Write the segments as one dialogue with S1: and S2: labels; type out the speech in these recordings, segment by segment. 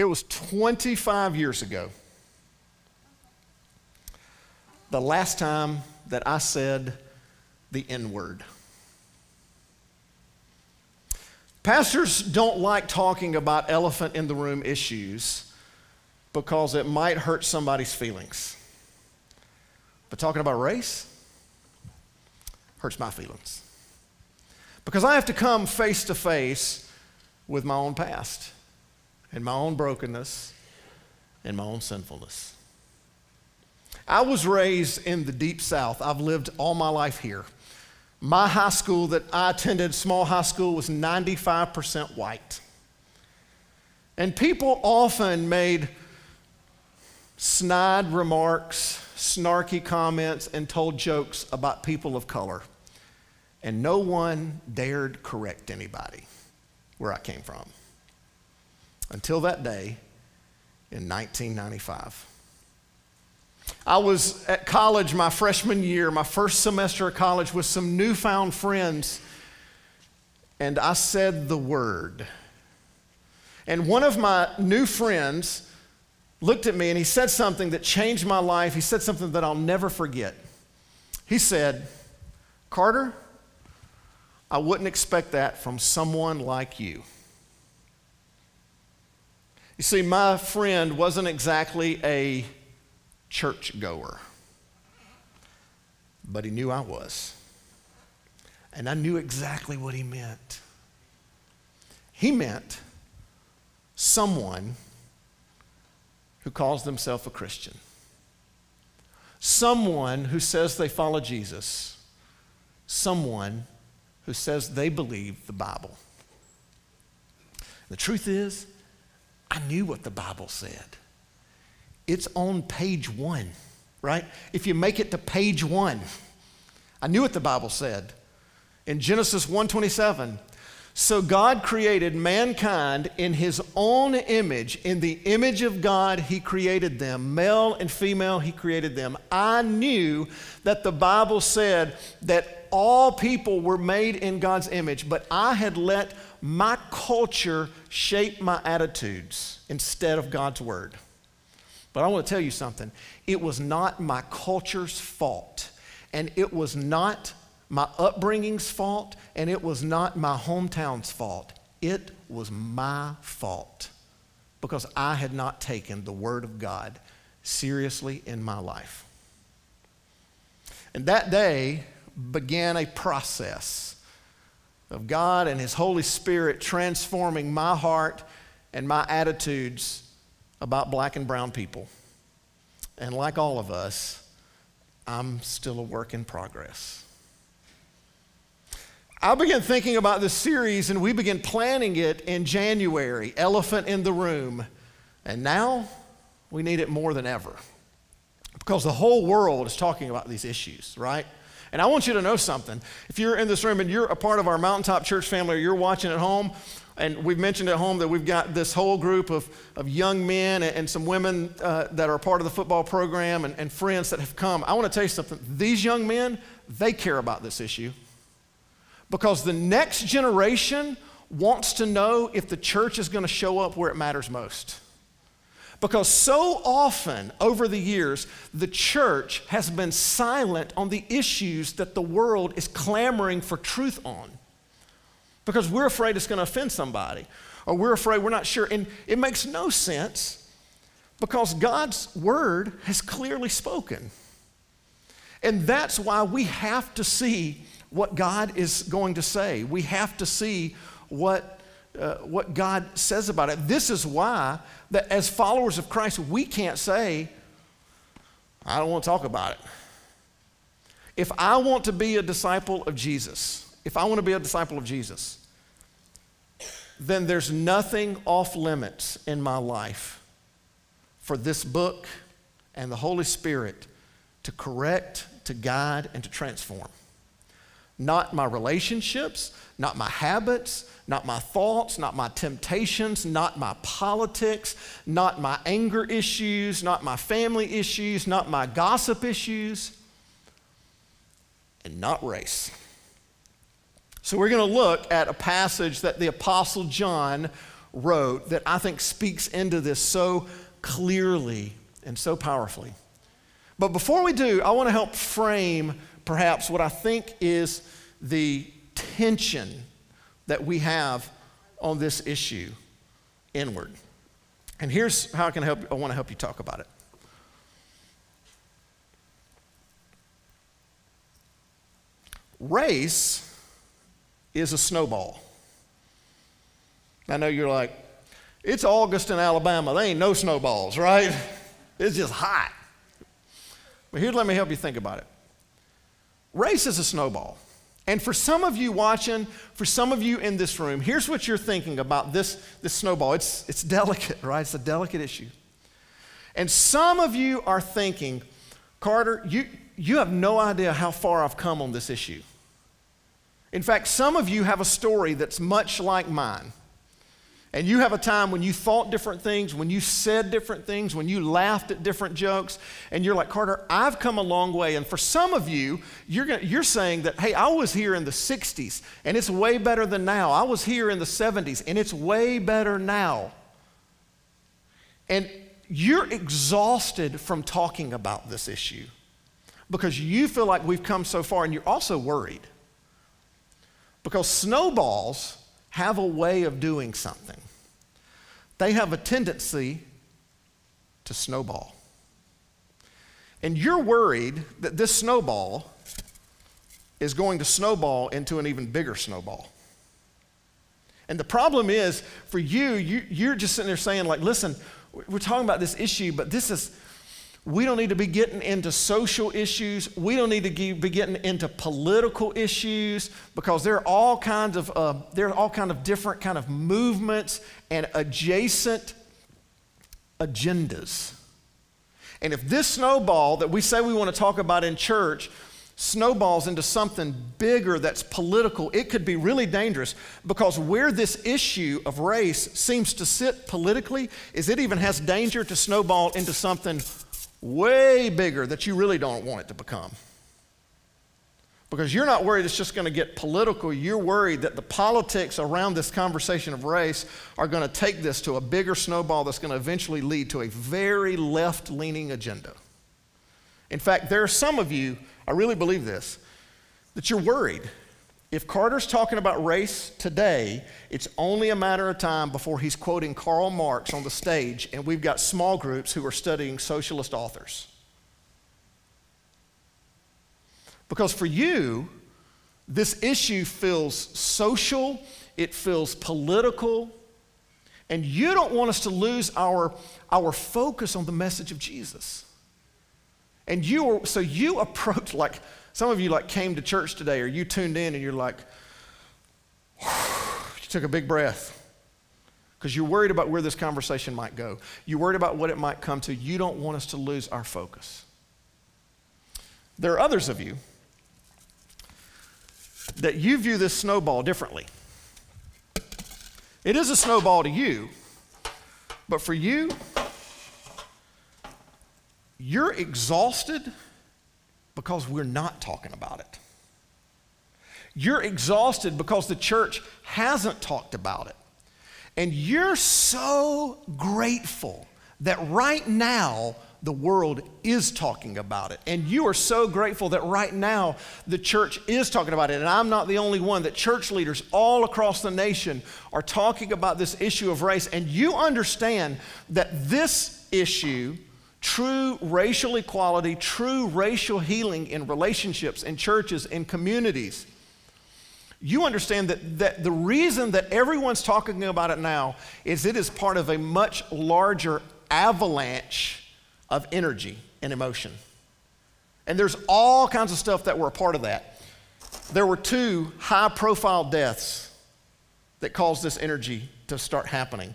S1: It was 25 years ago. The last time that I said the N word. Pastors don't like talking about elephant in the room issues because it might hurt somebody's feelings. But talking about race hurts my feelings. Because I have to come face to face with my own past and my own brokenness and my own sinfulness. I was raised in the deep south. I've lived all my life here. My high school that I attended, small high school, was 95% white. And people often made snide remarks, snarky comments, and told jokes about people of color. And no one dared correct anybody where I came from until that day in 1995. I was at college my freshman year, my first semester of college, with some newfound friends, and I said the word. And one of my new friends looked at me and he said something that changed my life. He said something that I'll never forget. He said, Carter, I wouldn't expect that from someone like you. You see, my friend wasn't exactly a churchgoer, but he knew I was. And I knew exactly what he meant. He meant someone who calls themselves a Christian, someone who says they follow Jesus, someone who says they believe the Bible. The truth is, I knew what the Bible said. It's on page one, right? If you make it to page one, I knew what the Bible said. In Genesis 1:27, so God created mankind in his own image. In the image of God, he created them. Male and female, he created them. I knew that the Bible said that all people were made in God's image, but I had let my culture shape my attitudes instead of God's word. But I want to tell you something. It was not my culture's fault, and it was not my upbringing's fault, and it was not my hometown's fault. It was my fault because I had not taken the Word of God seriously in my life. And that day began a process of God and His Holy Spirit transforming my heart and my attitudes about black and brown people. And like all of us, I'm still a work in progress. I began thinking about this series and we began planning it in January, Elephant in the Room. And now we need it more than ever because the whole world is talking about these issues, right? And I want you to know something. If you're in this room and you're a part of our Mountaintop Church family or you're watching at home, and we've mentioned at home that we've got this whole group of, of young men and, and some women uh, that are part of the football program and, and friends that have come. I want to tell you something. These young men, they care about this issue because the next generation wants to know if the church is going to show up where it matters most. Because so often over the years, the church has been silent on the issues that the world is clamoring for truth on. Because we're afraid it's going to offend somebody, or we're afraid we're not sure. And it makes no sense because God's word has clearly spoken. And that's why we have to see what God is going to say. We have to see what, uh, what God says about it. This is why that as followers of Christ, we can't say, I don't want to talk about it. If I want to be a disciple of Jesus, if I want to be a disciple of Jesus, then there's nothing off limits in my life for this book and the Holy Spirit to correct, to guide, and to transform not my relationships, not my habits, not my thoughts, not my temptations, not my politics, not my anger issues, not my family issues, not my gossip issues, and not race. So, we're going to look at a passage that the Apostle John wrote that I think speaks into this so clearly and so powerfully. But before we do, I want to help frame perhaps what I think is the tension that we have on this issue inward. And here's how I can help I want to help you talk about it. Race is a snowball. I know you're like, it's August in Alabama. There ain't no snowballs, right? It's just hot. But here, let me help you think about it. Race is a snowball. And for some of you watching, for some of you in this room, here's what you're thinking about this, this snowball. It's, it's delicate, right? It's a delicate issue. And some of you are thinking, Carter, you, you have no idea how far I've come on this issue. In fact, some of you have a story that's much like mine. And you have a time when you thought different things, when you said different things, when you laughed at different jokes, and you're like, Carter, I've come a long way. And for some of you, you're, gonna, you're saying that, hey, I was here in the 60s, and it's way better than now. I was here in the 70s, and it's way better now. And you're exhausted from talking about this issue because you feel like we've come so far, and you're also worried. Because snowballs have a way of doing something. They have a tendency to snowball. And you're worried that this snowball is going to snowball into an even bigger snowball. And the problem is, for you, you you're just sitting there saying, like, listen, we're talking about this issue, but this is, we don't need to be getting into social issues. We don't need to be getting into political issues because there are all kinds of uh, there are all kind of different kind of movements and adjacent agendas. And if this snowball that we say we want to talk about in church snowballs into something bigger that's political, it could be really dangerous because where this issue of race seems to sit politically is it even has danger to snowball into something way bigger that you really don't want it to become. Because you're not worried it's just going to get political. You're worried that the politics around this conversation of race are going to take this to a bigger snowball that's going to eventually lead to a very left leaning agenda. In fact, there are some of you, I really believe this, that you're worried if Carter's talking about race today, it's only a matter of time before he's quoting Karl Marx on the stage, and we've got small groups who are studying socialist authors. Because for you, this issue feels social, it feels political, and you don't want us to lose our, our focus on the message of Jesus. And you were, so you approach like some of you like came to church today or you tuned in and you're like, you took a big breath because you're worried about where this conversation might go. You're worried about what it might come to. You don't want us to lose our focus. There are others of you that you view this snowball differently. It is a snowball to you, but for you, you're exhausted because we're not talking about it. You're exhausted because the church hasn't talked about it. And you're so grateful that right now the world is talking about it. And you are so grateful that right now the church is talking about it. And I'm not the only one, that church leaders all across the nation are talking about this issue of race. And you understand that this issue true racial equality, true racial healing in relationships, in churches, in communities, you understand that, that the reason that everyone's talking about it now is it is part of a much larger avalanche of energy and emotion. And there's all kinds of stuff that were a part of that. There were two high profile deaths that caused this energy to start happening.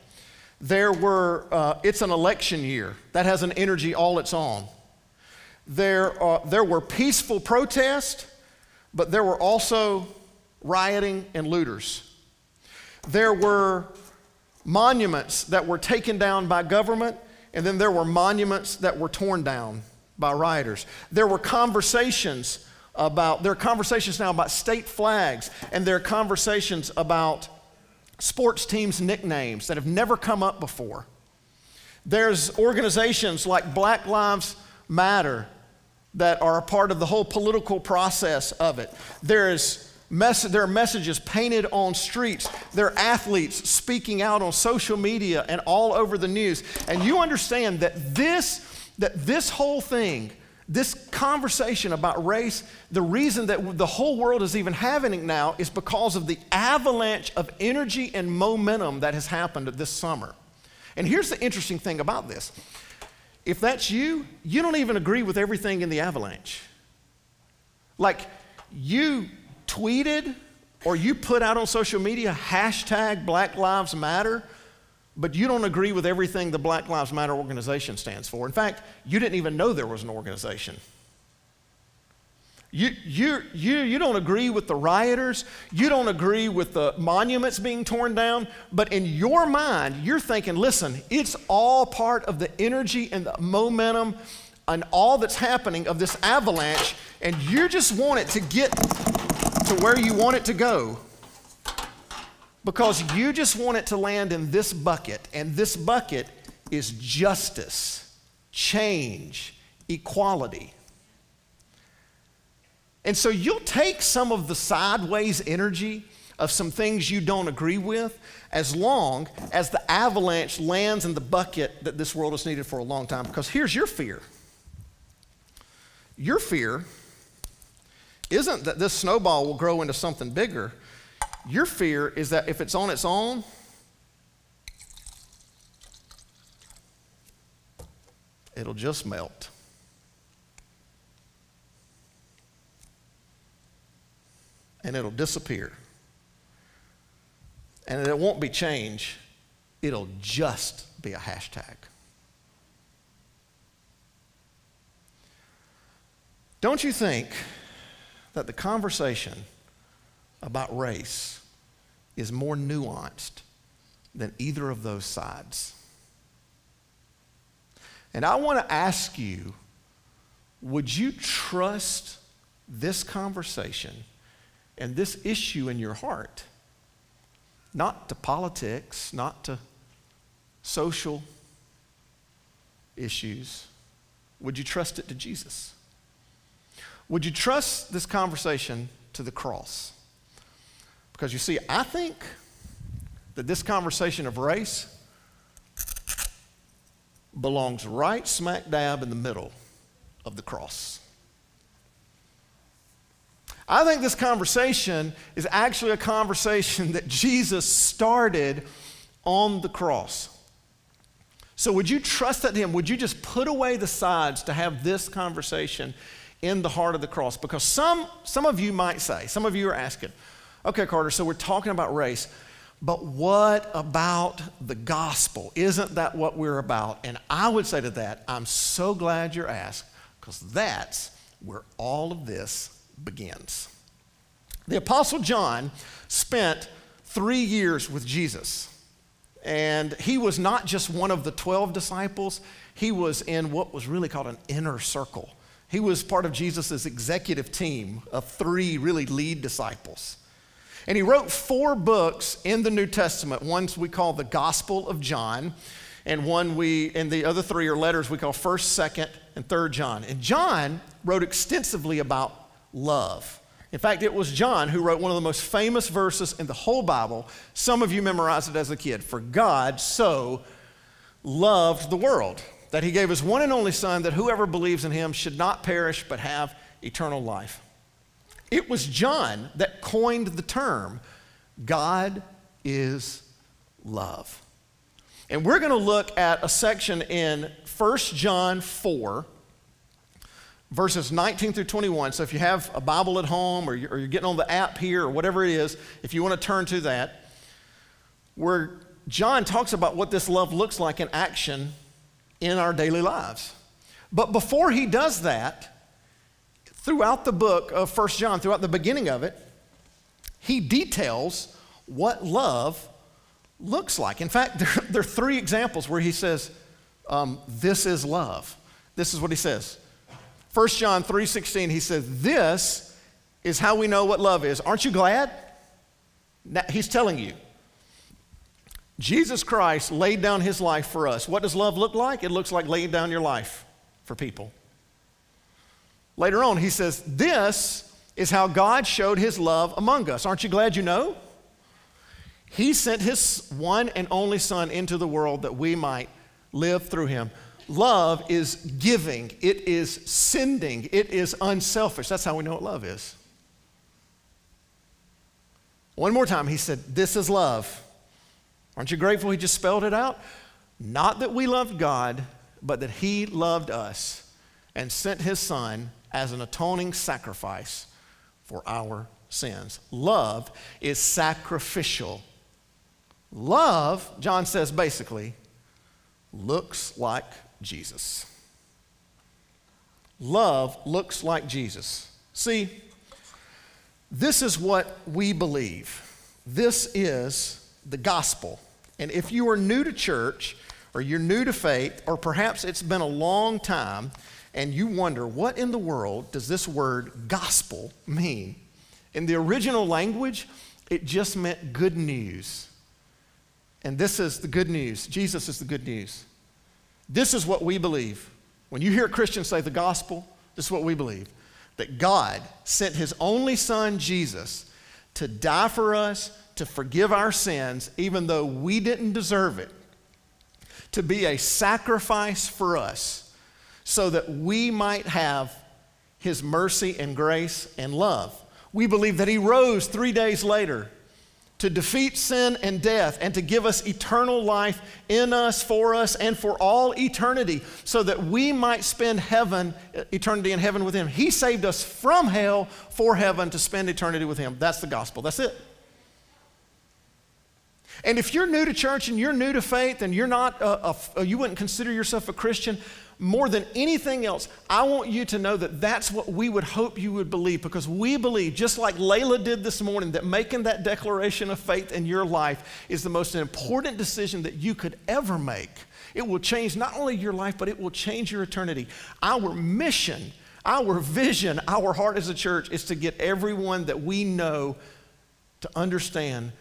S1: There were, uh, it's an election year. That has an energy all its own. There, uh, there were peaceful protests, but there were also rioting and looters. There were monuments that were taken down by government, and then there were monuments that were torn down by rioters. There were conversations about, there are conversations now about state flags, and there are conversations about sports teams' nicknames that have never come up before. There's organizations like Black Lives Matter that are a part of the whole political process of it. There, is mess- there are messages painted on streets. There are athletes speaking out on social media and all over the news. And you understand that this, that this whole thing, this conversation about race, the reason that the whole world is even having it now is because of the avalanche of energy and momentum that has happened this summer. And here's the interesting thing about this if that's you, you don't even agree with everything in the avalanche. Like you tweeted or you put out on social media hashtag Black Lives Matter, but you don't agree with everything the Black Lives Matter organization stands for. In fact, you didn't even know there was an organization. You, you, you, you don't agree with the rioters. You don't agree with the monuments being torn down. But in your mind, you're thinking, listen, it's all part of the energy and the momentum and all that's happening of this avalanche. And you just want it to get to where you want it to go because you just want it to land in this bucket. And this bucket is justice, change, equality. And so you'll take some of the sideways energy of some things you don't agree with as long as the avalanche lands in the bucket that this world has needed for a long time. Because here's your fear your fear isn't that this snowball will grow into something bigger. Your fear is that if it's on its own, it'll just melt. and it'll disappear. And it won't be change, it'll just be a hashtag. Don't you think that the conversation about race is more nuanced than either of those sides? And I want to ask you would you trust this conversation? and this issue in your heart, not to politics, not to social issues, would you trust it to Jesus? Would you trust this conversation to the cross? Because you see, I think that this conversation of race belongs right smack dab in the middle of the cross. I think this conversation is actually a conversation that Jesus started on the cross. So, would you trust that Him? Would you just put away the sides to have this conversation in the heart of the cross? Because some, some of you might say, some of you are asking, okay, Carter, so we're talking about race, but what about the gospel? Isn't that what we're about? And I would say to that, I'm so glad you're asked, because that's where all of this begins. The Apostle John spent three years with Jesus. And he was not just one of the 12 disciples, he was in what was really called an inner circle. He was part of Jesus' executive team of three really lead disciples. And he wrote four books in the New Testament. One's we call the Gospel of John, and one we, and the other three are letters we call 1st, 2nd, and 3rd John. And John wrote extensively about love. In fact, it was John who wrote one of the most famous verses in the whole Bible. Some of you memorized it as a kid. For God so loved the world that he gave his one and only Son that whoever believes in him should not perish but have eternal life. It was John that coined the term God is love. And we're going to look at a section in 1 John 4 verses 19 through 21. So if you have a Bible at home or you're, getting on the app here or whatever it is, if you want to turn to that, where John talks about what this love looks like in action in our daily lives. But before he does that, throughout the book of First John, throughout the beginning of it, he details what love looks like. In fact, there, there are three examples where he says, um, This is love. This is what he says 1 John 3:16 he says this is how we know what love is. Aren't you glad? Now, he's telling you Jesus Christ laid down his life for us. What does love look like? It looks like laying down your life for people. Later on, he says, This is how God showed his love among us. Aren't you glad you know? He sent his one and only Son into the world that we might live through him. Love is giving, it is sending, it is unselfish. That's how we know what love is. One more time, he said, This is love. Aren't you grateful he just spelled it out? Not that we loved God, but that he loved us and sent his Son as an atoning sacrifice for our sins. Love is sacrificial. Love, John says basically, looks like Jesus. Love looks like Jesus. See, this is what we believe. This is the gospel. And if you are new to church, or you're new to faith, or perhaps it's been a long time, and you wonder, what in the world does this word gospel mean? In the original language, it just meant good news. And this is the good news. Jesus is the good news. This is what we believe. When you hear Christians say the gospel, this is what we believe that God sent his only son, Jesus, to die for us, to forgive our sins, even though we didn't deserve it, to be a sacrifice for us, so that we might have his mercy and grace and love. We believe that he rose three days later to defeat sin and death and to give us eternal life in us, for us, and for all eternity so that we might spend heaven, eternity in heaven with Him. He saved us from hell for heaven to spend eternity with Him. That's the gospel. That's it. And if you're new to church and you're new to faith and you're not, a, a, you wouldn't consider yourself a Christian, more than anything else, I want you to know that that's what we would hope you would believe because we believe, just like Layla did this morning, that making that declaration of faith in your life is the most important decision that you could ever make. It will change not only your life, but it will change your eternity. Our mission, our vision, our heart as a church is to get everyone that we know to understand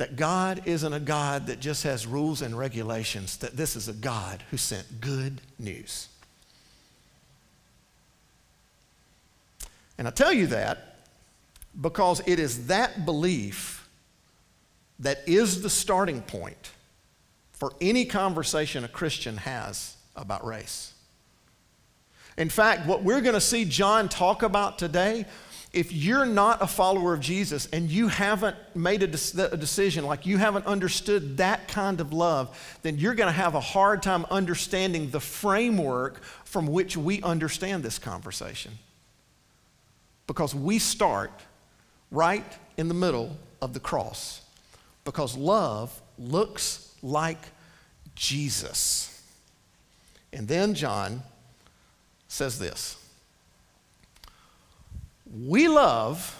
S1: that God isn't a God that just has rules and regulations, that this is a God who sent good news. And I tell you that because it is that belief that is the starting point for any conversation a Christian has about race. In fact, what we're going to see John talk about today if you're not a follower of Jesus and you haven't made a, de- a, decision, like you haven't understood that kind of love, then you're going to have a hard time understanding the framework from which we understand this conversation. Because we start right in the middle of the cross. Because love looks like Jesus. And then John says this. We love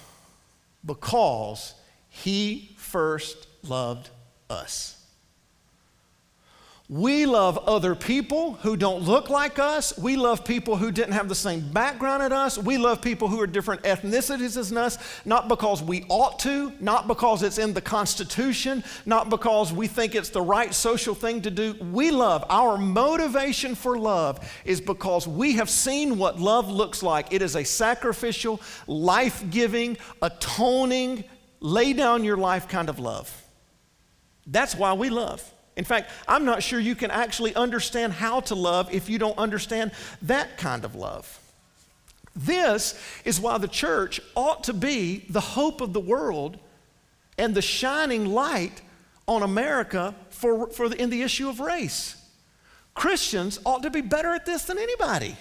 S1: because he first loved us. We love other people who don't look like us. We love people who didn't have the same background as us. We love people who are different ethnicities as us, not because we ought to, not because it's in the Constitution, not because we think it's the right social thing to do. We love. Our motivation for love is because we have seen what love looks like. It is a sacrificial, life giving, atoning, lay down your life kind of love. That's why we love. In fact, I'm not sure you can actually understand how to love if you don't understand that kind of love. This is why the church ought to be the hope of the world and the shining light on America for, for the, in the issue of race. Christians ought to be better at this than anybody.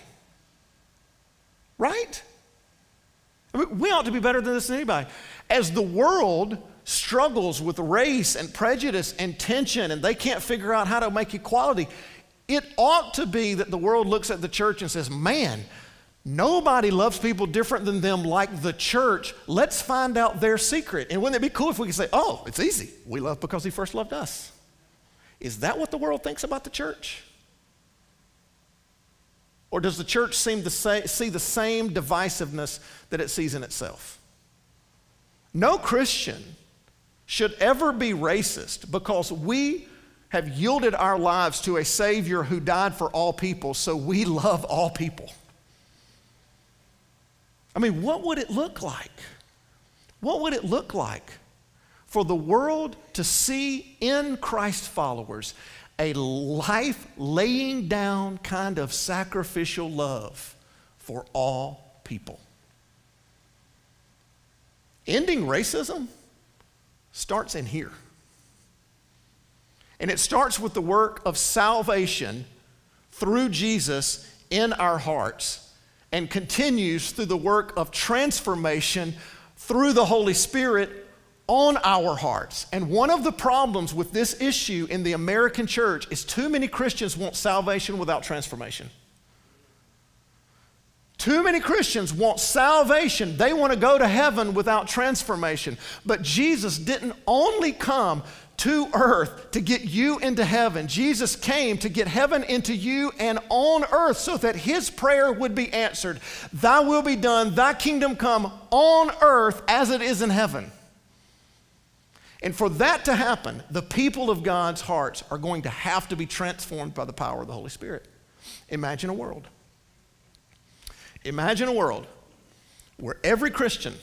S1: Right? We ought to be better than this than anybody. As the world struggles with race and prejudice and tension and they can't figure out how to make equality, it ought to be that the world looks at the church and says, man, nobody loves people different than them like the church. Let's find out their secret. And wouldn't it be cool if we could say, oh, it's easy. We love because he first loved us. Is that what the world thinks about the church? Or does the church seem to say, see the same divisiveness that it sees in itself? No Christian should ever be racist because we have yielded our lives to a Savior who died for all people, so we love all people. I mean, what would it look like? What would it look like for the world to see in Christ followers a life laying down kind of sacrificial love for all people? Ending racism starts in here. And it starts with the work of salvation through Jesus in our hearts and continues through the work of transformation through the Holy Spirit on our hearts. And one of the problems with this issue in the American church is too many Christians want salvation without transformation. Too many Christians want salvation. They want to go to heaven without transformation. But Jesus didn't only come to earth to get you into heaven. Jesus came to get heaven into you and on earth so that his prayer would be answered. Thy will be done, thy kingdom come on earth as it is in heaven. And for that to happen, the people of God's hearts are going to have to be transformed by the power of the Holy Spirit. Imagine a world. Imagine a world where every Christian,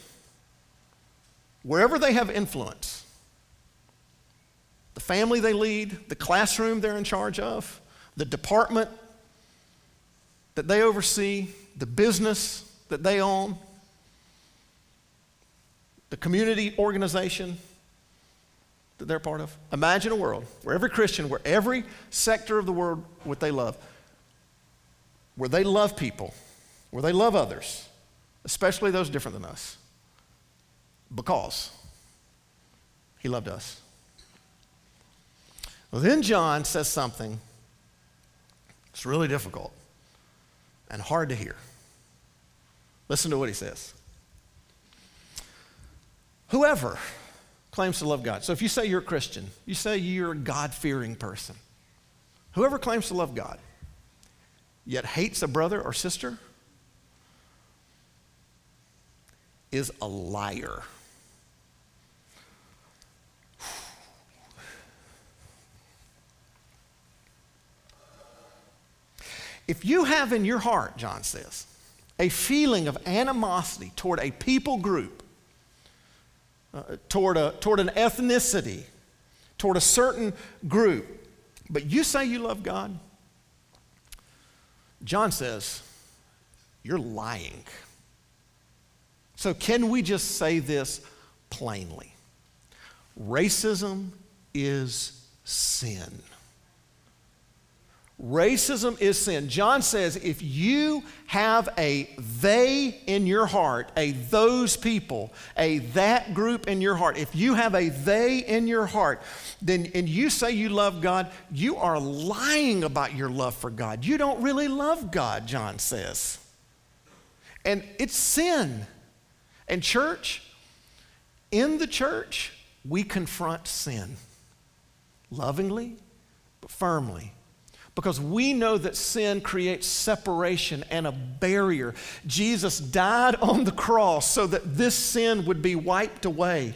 S1: wherever they have influence, the family they lead, the classroom they're in charge of, the department that they oversee, the business that they own, the community organization that they're part of. Imagine a world where every Christian, where every sector of the world, what they love, where they love people, where they love others, especially those different than us, because he loved us. Well, then John says something that's really difficult and hard to hear. Listen to what he says. Whoever claims to love God. So if you say you're a Christian, you say you're a God fearing person. Whoever claims to love God, yet hates a brother or sister, is a liar. If you have in your heart, John says, a feeling of animosity toward a people group, uh, toward, a, toward an ethnicity, toward a certain group, but you say you love God, John says, you're lying. So, can we just say this plainly? Racism is sin. Racism is sin. John says if you have a they in your heart, a those people, a that group in your heart, if you have a they in your heart, then and you say you love God, you are lying about your love for God. You don't really love God, John says. And it's sin. And church, in the church, we confront sin lovingly but firmly because we know that sin creates separation and a barrier. Jesus died on the cross so that this sin would be wiped away.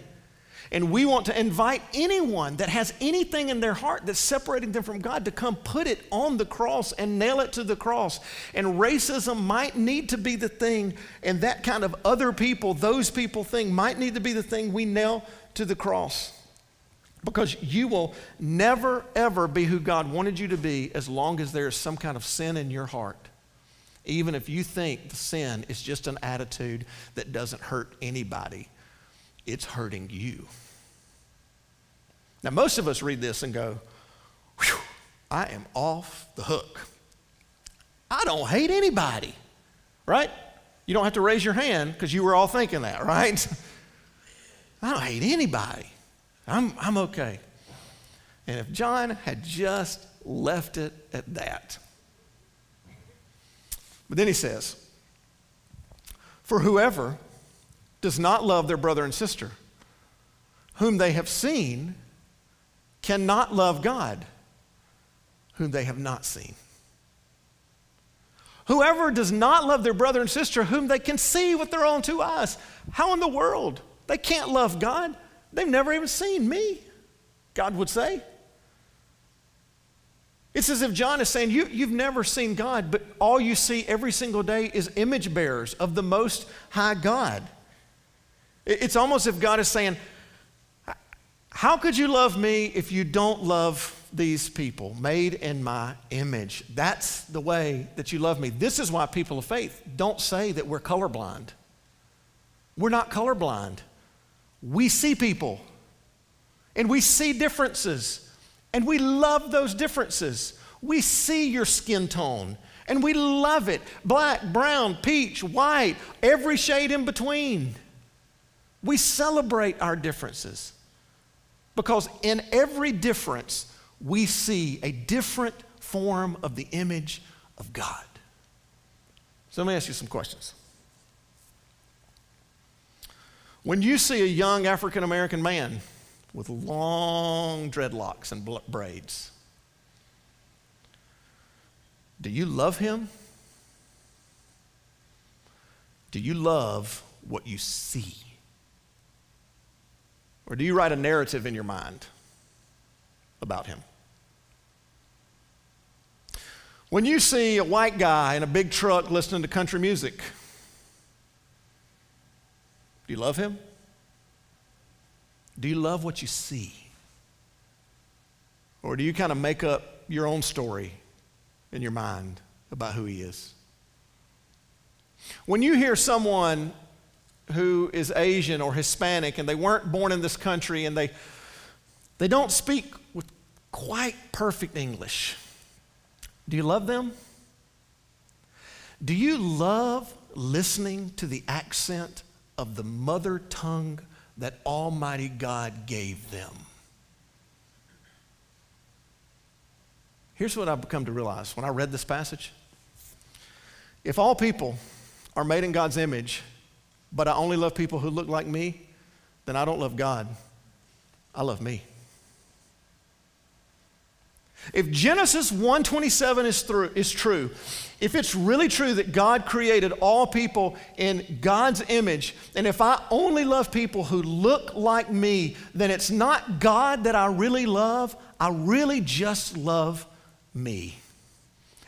S1: And we want to invite anyone that has anything in their heart that's separating them from God to come put it on the cross and nail it to the cross. And racism might need to be the thing, and that kind of other people, those people thing might need to be the thing we nail to the cross. Because you will never, ever be who God wanted you to be as long as there is some kind of sin in your heart. Even if you think the sin is just an attitude that doesn't hurt anybody, it's hurting you. Now, most of us read this and go, I am off the hook. I don't hate anybody, right? You don't have to raise your hand because you were all thinking that, right? I don't hate anybody. I'm, I'm okay. And if John had just left it at that. But then he says, For whoever does not love their brother and sister, whom they have seen, cannot love God, whom they have not seen. Whoever does not love their brother and sister, whom they can see with their own two eyes, how in the world? They can't love God. They've never even seen me, God would say. It's as if John is saying, you, You've never seen God, but all you see every single day is image bearers of the Most High God. It's almost if God is saying, How could you love me if you don't love these people made in my image? That's the way that you love me. This is why people of faith don't say that we're colorblind. We're not colorblind. We see people and we see differences. And we love those differences. We see your skin tone and we love it black, brown, peach, white, every shade in between. We celebrate our differences because in every difference, we see a different form of the image of God. So let me ask you some questions. When you see a young African American man with long dreadlocks and braids. Do you love him? Do you love what you see? Or do you write a narrative in your mind about him? When you see a white guy in a big truck listening to country music, do you love him? Do you love what you see? Or do you kind of make up your own story in your mind about who he is? When you hear someone who is Asian or Hispanic and they weren't born in this country and they, they don't speak with quite perfect English, do you love them? Do you love listening to the accent of the mother tongue that Almighty God gave them. Here's what I've come to realize when I read this passage. If all people are made in God's image, but I only love people who look like me, then I don't love God. I love me. If Genesis 1:27 is, through, is true, if it's really true that God created all people in God's image, and if I only love people who look like me, then it's not God that I really love. I really just love me.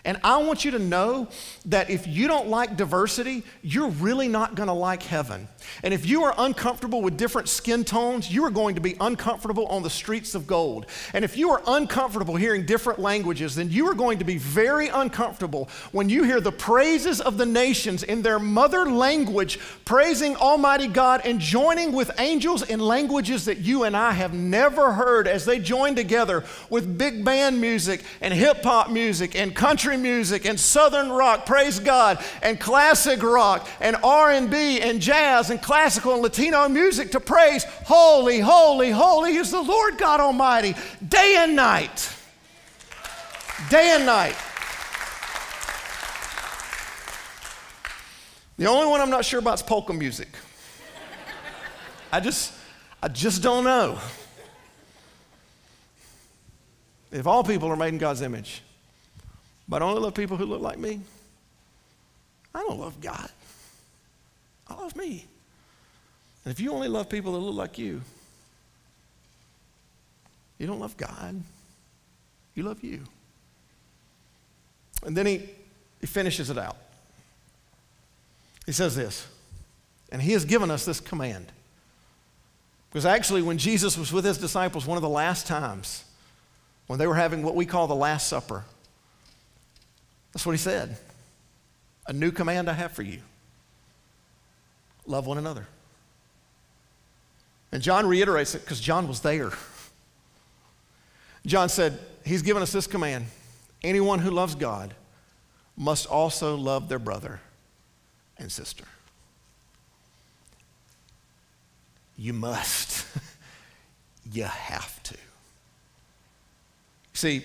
S1: And I want you to know that if you don't like diversity, you're really not going to like heaven. And if you are uncomfortable with different skin tones, you are going to be uncomfortable on the streets of gold. And if you are uncomfortable hearing different languages, then you are going to be very uncomfortable when you hear the praises of the nations in their mother language, praising Almighty God and joining with angels in languages that you and I have never heard as they join together with big band music and hip hop music and country country music and southern rock, praise God, and classic rock and R&B and jazz and classical and Latino music to praise holy, holy, holy is the Lord God Almighty day and night. Day and night. The only one I'm not sure about is polka music. I just I just don't know. If all people are made in God's image, but I only love people who look like me. I don't love God. I love me. And if you only love people that look like you, you don't love God. You love you. And then he, he finishes it out. He says this, and he has given us this command. Because actually, when Jesus was with his disciples, one of the last times, when they were having what we call the Last Supper, that's what he said. A new command I have for you love one another. And John reiterates it because John was there. John said, He's given us this command anyone who loves God must also love their brother and sister. You must. you have to. See,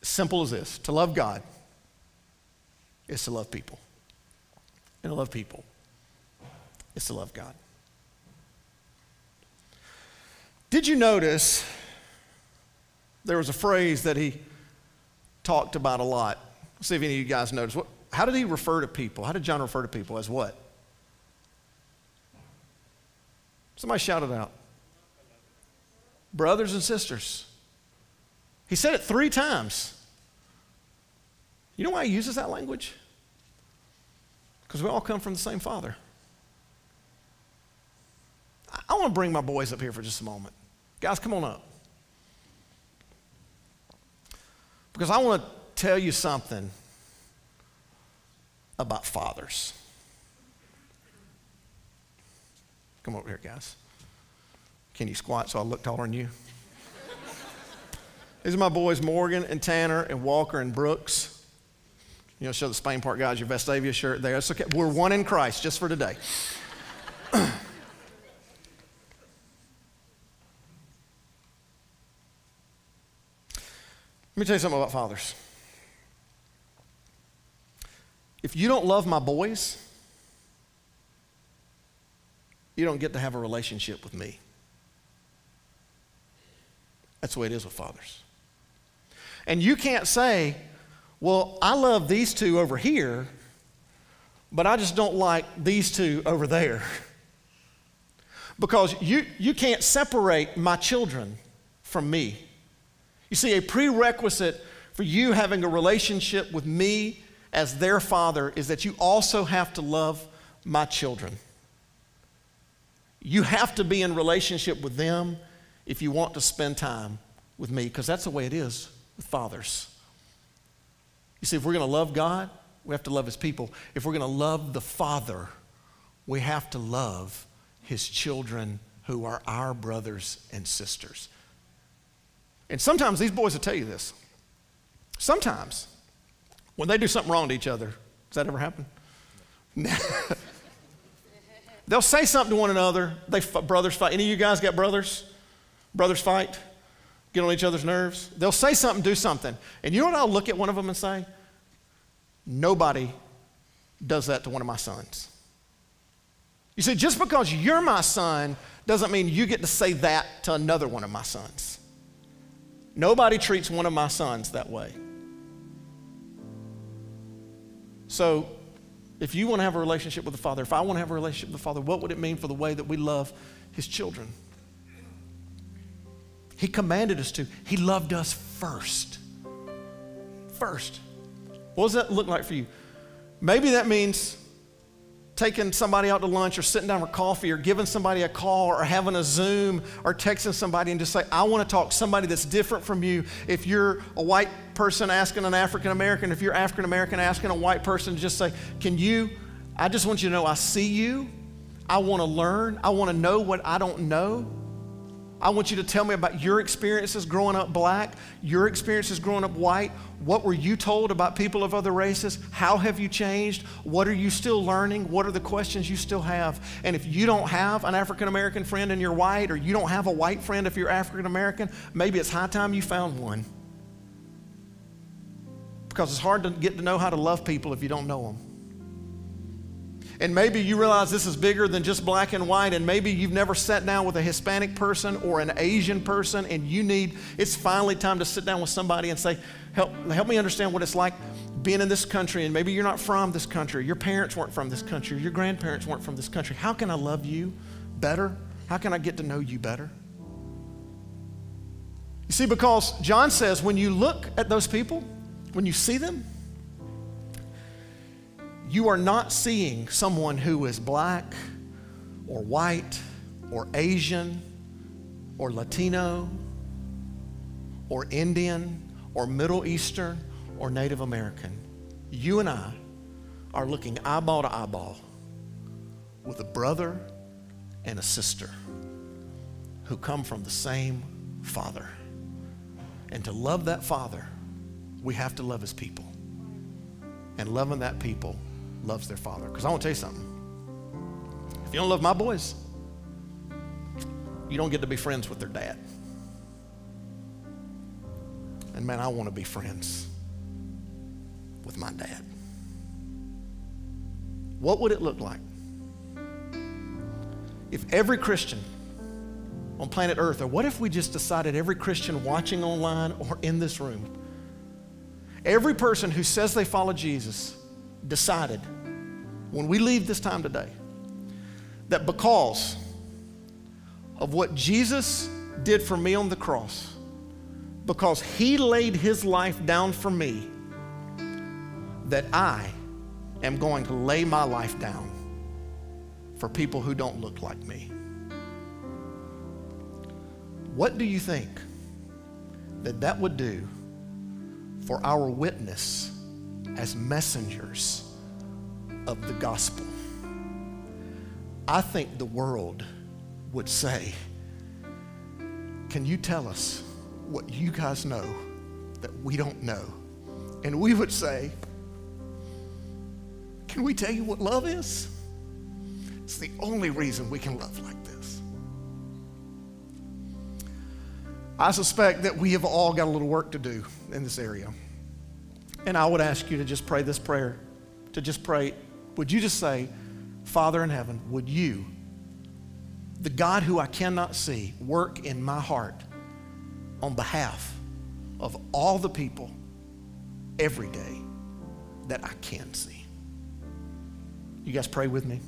S1: simple as this to love God is to love people. And to love people is to love God. Did you notice there was a phrase that he talked about a lot? Let's see if any of you guys noticed. What, how did he refer to people? How did John refer to people? As what? Somebody shouted out. Brothers and sisters. He said it three times. You know why he uses that language? Because we all come from the same father. I want to bring my boys up here for just a moment. Guys, come on up. Because I want to tell you something about fathers. Come over here, guys. Can you squat so I look taller than you? These are my boys, Morgan and Tanner and Walker and Brooks. You know, show the Spain Park guys your Vestavia shirt there. It's okay. We're one in Christ just for today. Let me tell you something about fathers. If you don't love my boys, you don't get to have a relationship with me. That's the way it is with fathers. And you can't say, well, I love these two over here, but I just don't like these two over there. Because you, you can't separate my children from me. You see, a prerequisite for you having a relationship with me as their father is that you also have to love my children. You have to be in relationship with them if you want to spend time with me, because that's the way it is with fathers. You see, if we're going to love God, we have to love his people. If we're going to love the Father, we have to love his children who are our brothers and sisters. And sometimes these boys will tell you this. Sometimes when they do something wrong to each other. Does that ever happen? They'll say something to one another. They brothers fight. Any of you guys got brothers? Brothers fight? Get on each other's nerves? They'll say something, do something. And you know what I'll look at one of them and say? Nobody does that to one of my sons. You see, just because you're my son doesn't mean you get to say that to another one of my sons. Nobody treats one of my sons that way. So, if you want to have a relationship with the Father, if I want to have a relationship with the Father, what would it mean for the way that we love His children? He commanded us to. He loved us first. First. What does that look like for you? Maybe that means taking somebody out to lunch or sitting down for coffee or giving somebody a call or having a Zoom or texting somebody and just say, I want to talk to somebody that's different from you. If you're a white person asking an African American, if you're African American asking a white person, just say, Can you? I just want you to know I see you. I want to learn. I want to know what I don't know. I want you to tell me about your experiences growing up black, your experiences growing up white. What were you told about people of other races? How have you changed? What are you still learning? What are the questions you still have? And if you don't have an African American friend and you're white, or you don't have a white friend if you're African American, maybe it's high time you found one. Because it's hard to get to know how to love people if you don't know them. And maybe you realize this is bigger than just black and white, and maybe you've never sat down with a Hispanic person or an Asian person, and you need, it's finally time to sit down with somebody and say, help, help me understand what it's like being in this country, and maybe you're not from this country, your parents weren't from this country, your grandparents weren't from this country. How can I love you better? How can I get to know you better? You see, because John says when you look at those people, when you see them, you are not seeing someone who is black or white or Asian or Latino or Indian or Middle Eastern or Native American. You and I are looking eyeball to eyeball with a brother and a sister who come from the same Father. And to love that Father, we have to love His people. And loving that people loves their father. Because I want to tell you something. If you don't love my boys, you don't get to be friends with their dad. And man, I want to be friends with my dad. What would it look like if every Christian on planet Earth, or what if we just decided every Christian watching online or in this room, every person who says they follow Jesus, decided when we leave this time today that because of what Jesus did for me on the cross, because he laid his life down for me, that I am going to lay my life down for people who don't look like me. What do you think that that would do for our witness as messengers of the gospel? I think the world would say, Can you tell us what you guys know that we don't know? And we would say, Can we tell you what love is? It's the only reason we can love like this. I suspect that we have all got a little work to do in this area. And I would ask you to just pray this prayer, to just pray. Would you just say, Father in heaven, would you, the God who I cannot see, work in my heart on behalf of all the people every day that I can see? You guys pray with me?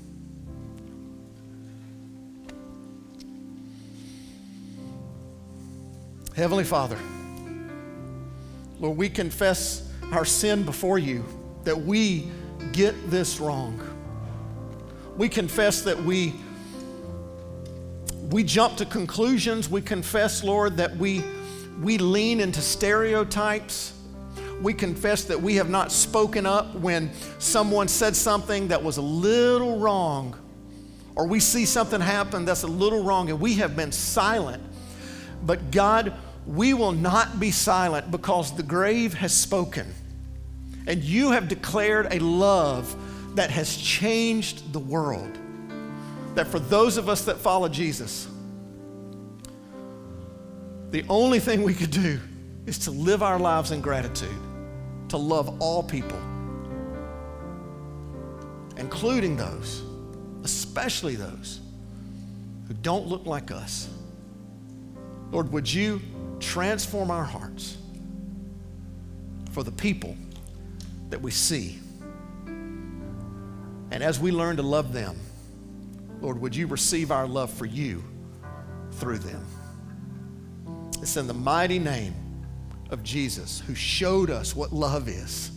S1: Heavenly Father, Lord, we confess our sin before you that we get this wrong. We confess that we we jump to conclusions. We confess, Lord, that we we lean into stereotypes. We confess that we have not spoken up when someone said something that was a little wrong, or we see something happen that's a little wrong, and we have been silent. But God, we will not be silent because the grave has spoken. And you have declared a love that has changed the world. That for those of us that follow Jesus, the only thing we could do is to live our lives in gratitude, to love all people, including those, especially those who don't look like us. Lord, would you transform our hearts for the people that we see. And as we learn to love them, Lord, would you receive our love for you through them? It's in the mighty name of Jesus who showed us what love is